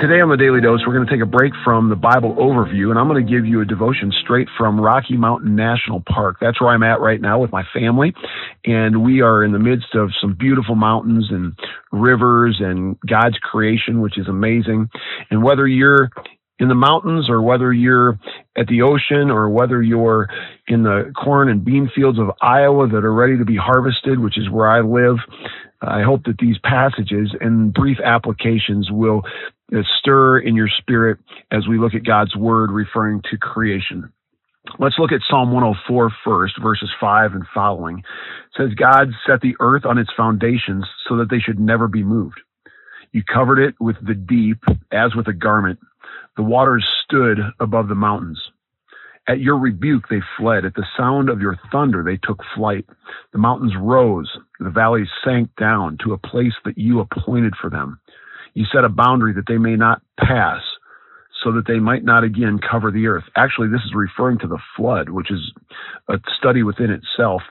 Today on the Daily Dose, we're going to take a break from the Bible overview, and I'm going to give you a devotion straight from Rocky Mountain National Park. That's where I'm at right now with my family, and we are in the midst of some beautiful mountains and rivers and God's creation, which is amazing. And whether you're in the mountains or whether you're at the ocean or whether you're in the corn and bean fields of Iowa that are ready to be harvested, which is where I live, I hope that these passages and brief applications will Uh, stir in your spirit as we look at God's word referring to creation. Let's look at Psalm 104 first, verses 5 and following. It says, God set the earth on its foundations so that they should never be moved. You covered it with the deep as with a garment. The waters stood above the mountains. At your rebuke they fled. At the sound of your thunder they took flight. The mountains rose. The valleys sank down to a place that you appointed for them. You set a boundary that they may not pass, so that they might not again cover the earth. Actually, this is referring to the flood, which is a study within itself.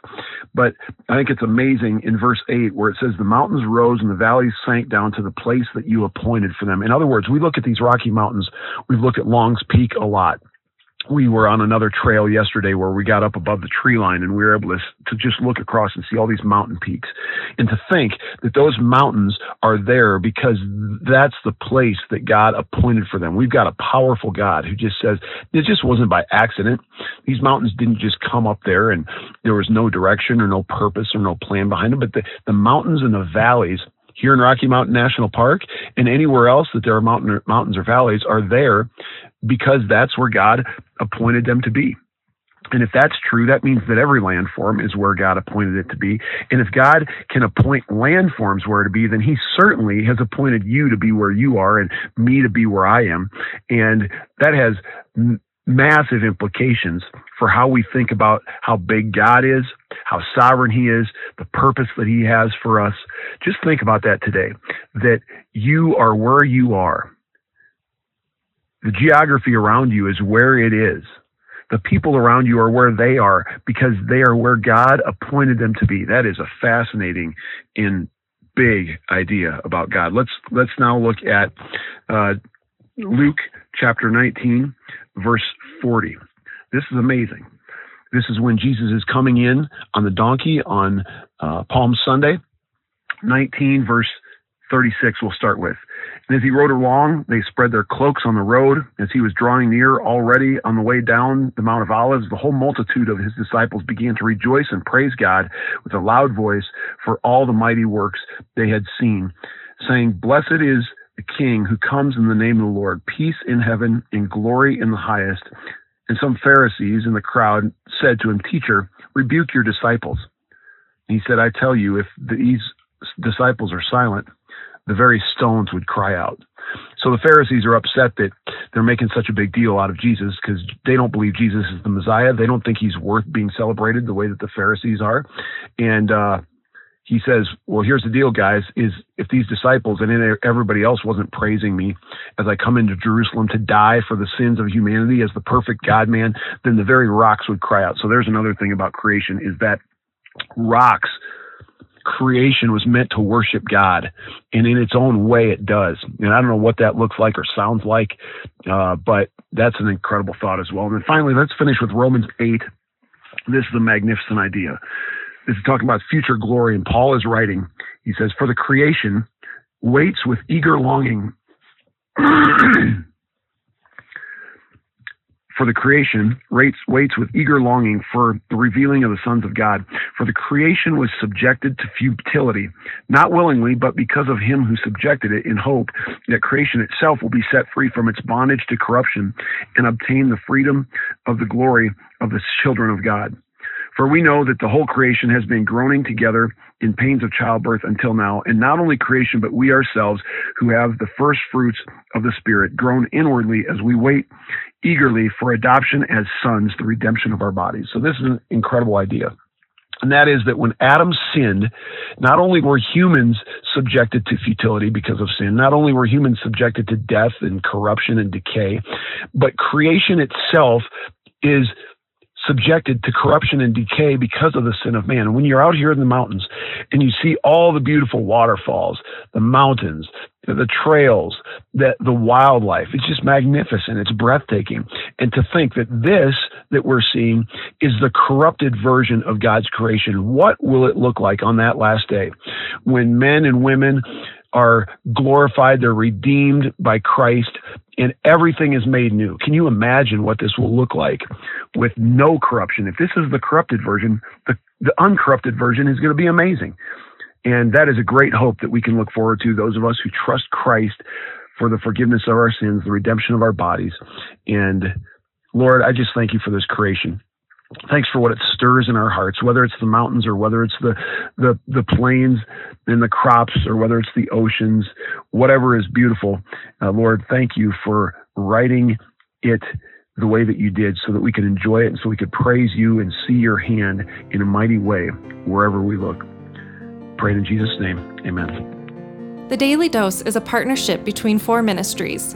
But I think it's amazing in verse 8 where it says, The mountains rose and the valleys sank down to the place that you appointed for them. In other words, we look at these Rocky Mountains, we've looked at Long's Peak a lot we were on another trail yesterday where we got up above the tree line and we were able to, to just look across and see all these mountain peaks and to think that those mountains are there because that's the place that God appointed for them. We've got a powerful God who just says it just wasn't by accident. These mountains didn't just come up there and there was no direction or no purpose or no plan behind them, but the, the mountains and the valleys here in Rocky Mountain National Park and anywhere else that there are mountain, mountains or valleys are there because that's where God appointed them to be. And if that's true, that means that every landform is where God appointed it to be. And if God can appoint landforms where to be, then He certainly has appointed you to be where you are and me to be where I am. And that has massive implications for how we think about how big God is, how sovereign He is, the purpose that He has for us. Just think about that today that you are where you are. The geography around you is where it is. The people around you are where they are because they are where God appointed them to be. That is a fascinating and big idea about God. Let's let's now look at uh, Luke chapter 19 verse 40. This is amazing. This is when Jesus is coming in on the donkey on uh, Palm Sunday. 19, verse 36, we'll start with. And as he rode along, they spread their cloaks on the road. As he was drawing near already on the way down the Mount of Olives, the whole multitude of his disciples began to rejoice and praise God with a loud voice for all the mighty works they had seen, saying, Blessed is the King who comes in the name of the Lord, peace in heaven and glory in the highest. And some Pharisees in the crowd said to him, Teacher, rebuke your disciples. And he said, I tell you, if these disciples are silent, the very stones would cry out. So the Pharisees are upset that they're making such a big deal out of Jesus because they don't believe Jesus is the Messiah. They don't think he's worth being celebrated the way that the Pharisees are. And uh, he says, Well, here's the deal, guys, is if these disciples and everybody else wasn't praising me as I come into Jerusalem to die for the sins of humanity as the perfect God man, then the very rocks would cry out. So there's another thing about creation is that rocks creation was meant to worship God, and in its own way, it does. And I don't know what that looks like or sounds like, uh, but that's an incredible thought as well. And then finally, let's finish with Romans 8. This is a magnificent idea. This is talking about future glory, and Paul is writing. He says, For the creation waits with eager longing. for the creation waits, waits with eager longing for the revealing of the sons of God. For the creation was subjected to futility, not willingly, but because of him who subjected it in hope that creation itself will be set free from its bondage to corruption and obtain the freedom of the glory of the children of God. For we know that the whole creation has been groaning together in pains of childbirth until now, and not only creation, but we ourselves who have the first fruits of the Spirit groan inwardly as we wait eagerly for adoption as sons, the redemption of our bodies. So this is an incredible idea. And that is that when Adam sinned, not only were humans subjected to futility because of sin, not only were humans subjected to death and corruption and decay, but creation itself is subjected to corruption and decay because of the sin of man. When you're out here in the mountains and you see all the beautiful waterfalls, the mountains, the trails, the, the wildlife, it's just magnificent. It's breathtaking. And to think that this that we're seeing is the corrupted version of God's creation. What will it look like on that last day when men and women are glorified, they're redeemed by Christ, and everything is made new. Can you imagine what this will look like with no corruption? If this is the corrupted version, the, the uncorrupted version is going to be amazing. And that is a great hope that we can look forward to, those of us who trust Christ for the forgiveness of our sins, the redemption of our bodies. And Lord, I just thank you for this creation. Thanks for what it stirs in our hearts, whether it's the mountains or whether it's the, the, the plains and the crops or whether it's the oceans, whatever is beautiful. Uh, Lord, thank you for writing it the way that you did so that we could enjoy it and so we could praise you and see your hand in a mighty way wherever we look. Pray in Jesus' name. Amen. The Daily Dose is a partnership between four ministries.